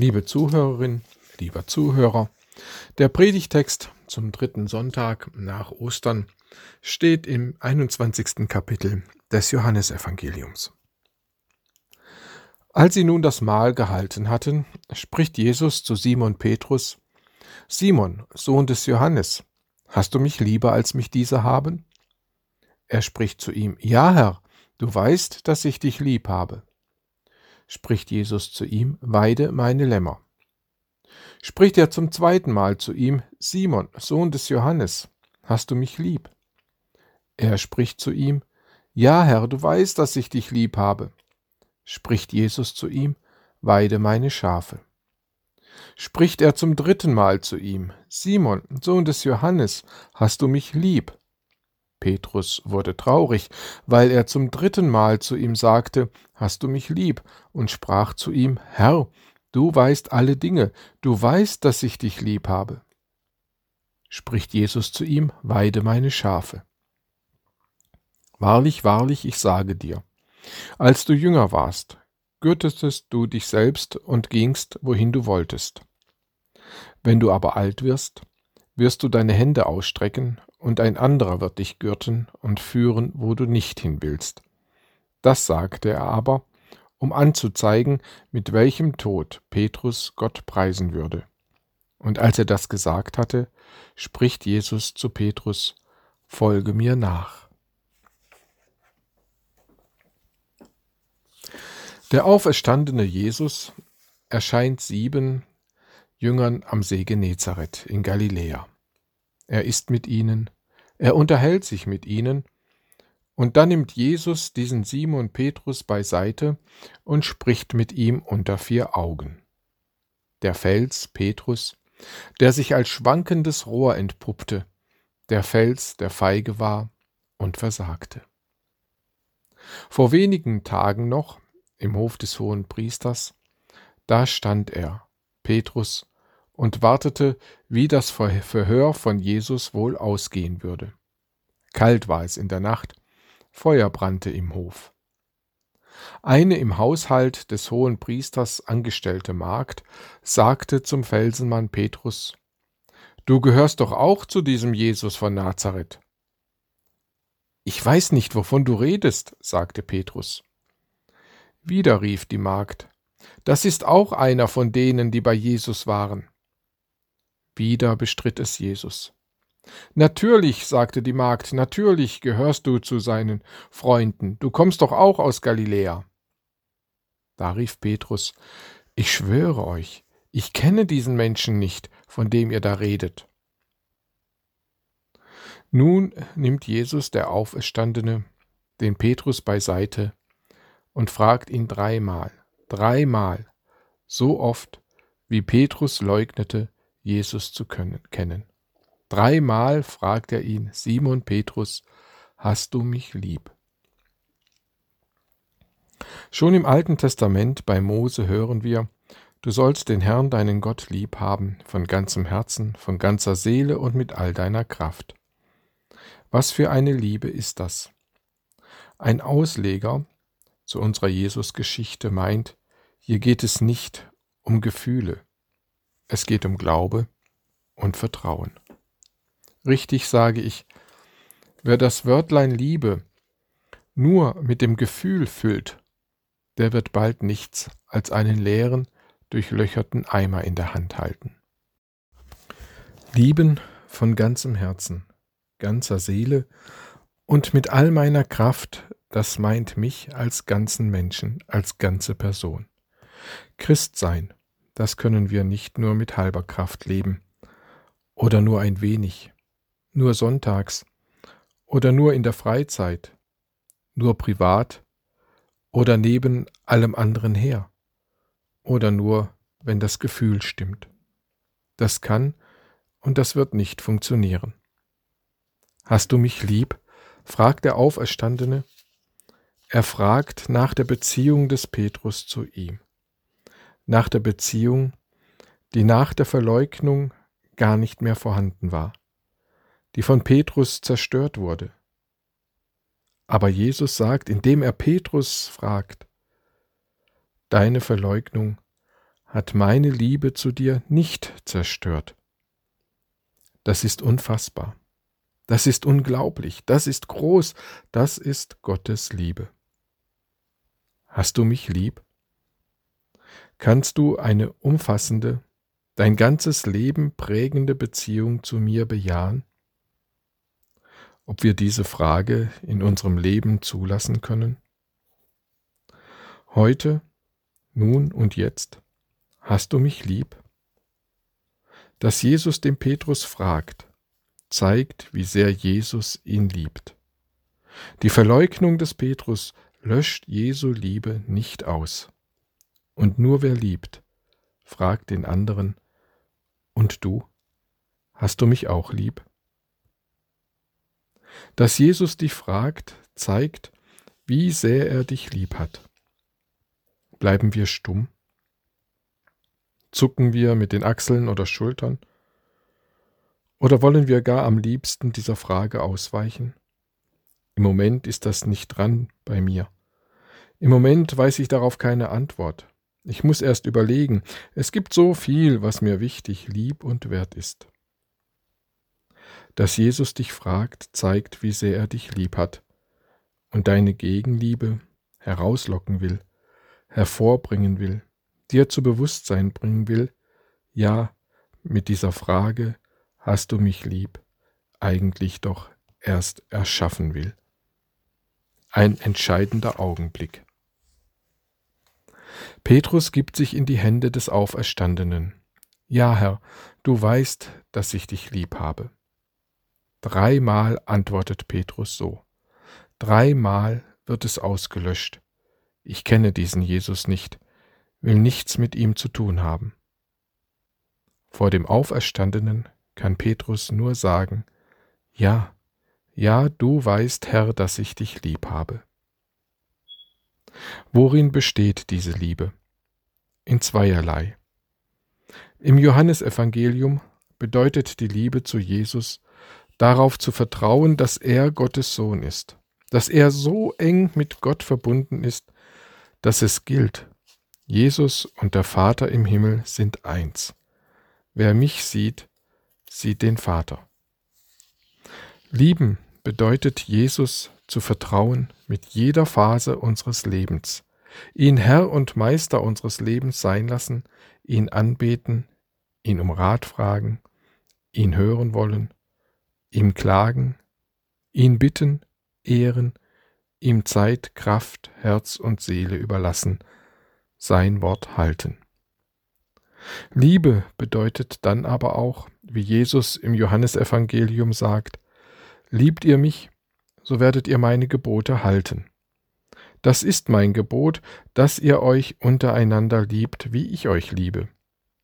Liebe Zuhörerin, lieber Zuhörer, der Predigtext zum dritten Sonntag nach Ostern steht im 21. Kapitel des Johannesevangeliums. Als sie nun das Mahl gehalten hatten, spricht Jesus zu Simon Petrus, Simon, Sohn des Johannes, hast du mich lieber, als mich diese haben? Er spricht zu ihm, Ja, Herr, du weißt, dass ich dich lieb habe spricht Jesus zu ihm, Weide meine Lämmer. Spricht er zum zweiten Mal zu ihm, Simon, Sohn des Johannes, hast du mich lieb? Er spricht zu ihm, Ja, Herr, du weißt, dass ich dich lieb habe. Spricht Jesus zu ihm, Weide meine Schafe. Spricht er zum dritten Mal zu ihm, Simon, Sohn des Johannes, hast du mich lieb? Petrus wurde traurig, weil er zum dritten Mal zu ihm sagte, Hast du mich lieb? und sprach zu ihm, Herr, du weißt alle Dinge, du weißt, dass ich dich lieb habe. Spricht Jesus zu ihm, Weide meine Schafe. Wahrlich, wahrlich, ich sage dir, als du jünger warst, gürtetest du dich selbst und gingst, wohin du wolltest. Wenn du aber alt wirst, wirst du deine Hände ausstrecken, und ein anderer wird dich gürten und führen, wo du nicht hin willst. Das sagte er aber, um anzuzeigen, mit welchem Tod Petrus Gott preisen würde. Und als er das gesagt hatte, spricht Jesus zu Petrus, Folge mir nach. Der auferstandene Jesus erscheint sieben Jüngern am See Genezareth in Galiläa. Er ist mit ihnen, er unterhält sich mit ihnen, und dann nimmt Jesus diesen Simon Petrus beiseite und spricht mit ihm unter vier Augen. Der Fels Petrus, der sich als schwankendes Rohr entpuppte, der Fels, der feige war und versagte. Vor wenigen Tagen noch, im Hof des hohen Priesters, da stand er, Petrus, und wartete, wie das Verhör von Jesus wohl ausgehen würde. Kalt war es in der Nacht, Feuer brannte im Hof. Eine im Haushalt des hohen Priesters angestellte Magd sagte zum Felsenmann Petrus, Du gehörst doch auch zu diesem Jesus von Nazareth. Ich weiß nicht, wovon du redest, sagte Petrus. Wieder rief die Magd, Das ist auch einer von denen, die bei Jesus waren. Wieder bestritt es Jesus. Natürlich, sagte die Magd, natürlich gehörst du zu seinen Freunden, du kommst doch auch aus Galiläa. Da rief Petrus, ich schwöre euch, ich kenne diesen Menschen nicht, von dem ihr da redet. Nun nimmt Jesus, der Auferstandene, den Petrus beiseite und fragt ihn dreimal, dreimal, so oft, wie Petrus leugnete, Jesus zu können, kennen. Dreimal fragt er ihn, Simon Petrus, hast du mich lieb? Schon im Alten Testament bei Mose hören wir, du sollst den Herrn deinen Gott lieb haben, von ganzem Herzen, von ganzer Seele und mit all deiner Kraft. Was für eine Liebe ist das? Ein Ausleger zu unserer Jesus-Geschichte meint, hier geht es nicht um Gefühle, es geht um Glaube und Vertrauen. Richtig sage ich, wer das Wörtlein Liebe nur mit dem Gefühl füllt, der wird bald nichts als einen leeren, durchlöcherten Eimer in der Hand halten. Lieben von ganzem Herzen, ganzer Seele und mit all meiner Kraft, das meint mich als ganzen Menschen, als ganze Person. Christ sein, das können wir nicht nur mit halber Kraft leben oder nur ein wenig, nur sonntags oder nur in der Freizeit, nur privat oder neben allem anderen her oder nur, wenn das Gefühl stimmt. Das kann und das wird nicht funktionieren. Hast du mich lieb? fragt der Auferstandene. Er fragt nach der Beziehung des Petrus zu ihm nach der Beziehung, die nach der Verleugnung gar nicht mehr vorhanden war, die von Petrus zerstört wurde. Aber Jesus sagt, indem er Petrus fragt, Deine Verleugnung hat meine Liebe zu dir nicht zerstört. Das ist unfassbar. Das ist unglaublich. Das ist groß. Das ist Gottes Liebe. Hast du mich lieb? Kannst du eine umfassende, dein ganzes Leben prägende Beziehung zu mir bejahen? Ob wir diese Frage in unserem Leben zulassen können? Heute, nun und jetzt, hast du mich lieb? Dass Jesus den Petrus fragt, zeigt, wie sehr Jesus ihn liebt. Die Verleugnung des Petrus löscht Jesu Liebe nicht aus. Und nur wer liebt, fragt den anderen, und du, hast du mich auch lieb? Dass Jesus dich fragt, zeigt, wie sehr er dich lieb hat. Bleiben wir stumm? Zucken wir mit den Achseln oder Schultern? Oder wollen wir gar am liebsten dieser Frage ausweichen? Im Moment ist das nicht dran bei mir. Im Moment weiß ich darauf keine Antwort. Ich muss erst überlegen. Es gibt so viel, was mir wichtig, lieb und wert ist. Dass Jesus dich fragt, zeigt, wie sehr er dich lieb hat und deine Gegenliebe herauslocken will, hervorbringen will, dir zu Bewusstsein bringen will, ja, mit dieser Frage, hast du mich lieb, eigentlich doch erst erschaffen will. Ein entscheidender Augenblick. Petrus gibt sich in die Hände des Auferstandenen. Ja, Herr, du weißt, dass ich dich lieb habe. Dreimal antwortet Petrus so. Dreimal wird es ausgelöscht. Ich kenne diesen Jesus nicht, will nichts mit ihm zu tun haben. Vor dem Auferstandenen kann Petrus nur sagen, Ja, ja, du weißt, Herr, dass ich dich lieb habe. Worin besteht diese Liebe? In zweierlei. Im Johannesevangelium bedeutet die Liebe zu Jesus darauf zu vertrauen, dass er Gottes Sohn ist, dass er so eng mit Gott verbunden ist, dass es gilt, Jesus und der Vater im Himmel sind eins. Wer mich sieht, sieht den Vater. Lieben bedeutet Jesus zu vertrauen mit jeder Phase unseres Lebens, ihn Herr und Meister unseres Lebens sein lassen, ihn anbeten, ihn um Rat fragen, ihn hören wollen, ihm klagen, ihn bitten, ehren, ihm Zeit, Kraft, Herz und Seele überlassen, sein Wort halten. Liebe bedeutet dann aber auch, wie Jesus im Johannesevangelium sagt, Liebt ihr mich, so werdet ihr meine Gebote halten. Das ist mein Gebot, dass ihr euch untereinander liebt, wie ich euch liebe.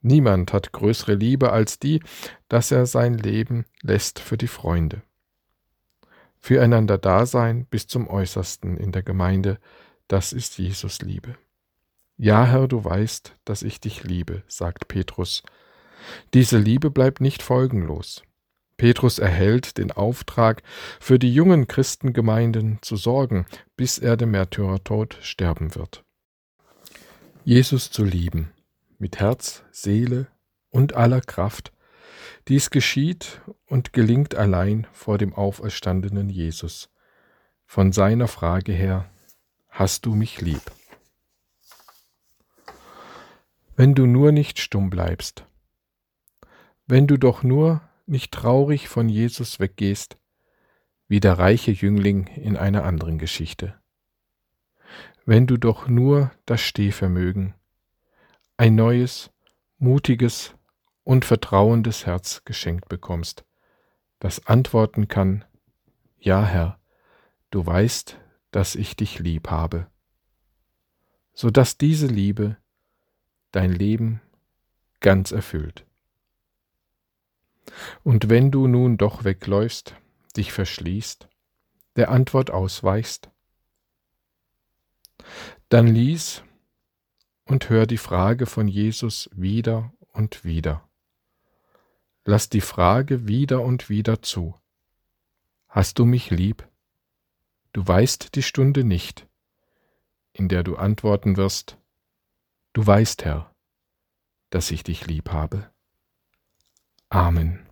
Niemand hat größere Liebe als die, dass er sein Leben lässt für die Freunde. Füreinander Dasein bis zum äußersten in der Gemeinde, das ist Jesus Liebe. Ja, Herr, du weißt, dass ich dich liebe, sagt Petrus. Diese Liebe bleibt nicht folgenlos. Petrus erhält den Auftrag, für die jungen Christengemeinden zu sorgen, bis er dem Märtyrertod sterben wird. Jesus zu lieben, mit Herz, Seele und aller Kraft, dies geschieht und gelingt allein vor dem auferstandenen Jesus. Von seiner Frage her, hast du mich lieb? Wenn du nur nicht stumm bleibst, wenn du doch nur nicht traurig von Jesus weggehst, wie der reiche Jüngling in einer anderen Geschichte. Wenn du doch nur das Stehvermögen, ein neues, mutiges und vertrauendes Herz geschenkt bekommst, das antworten kann, Ja Herr, du weißt, dass ich dich lieb habe, so dass diese Liebe dein Leben ganz erfüllt. Und wenn du nun doch wegläufst, dich verschließt, der Antwort ausweichst, dann lies und hör die Frage von Jesus wieder und wieder. Lass die Frage wieder und wieder zu. Hast du mich lieb? Du weißt die Stunde nicht, in der du antworten wirst, Du weißt, Herr, dass ich dich lieb habe. Amen.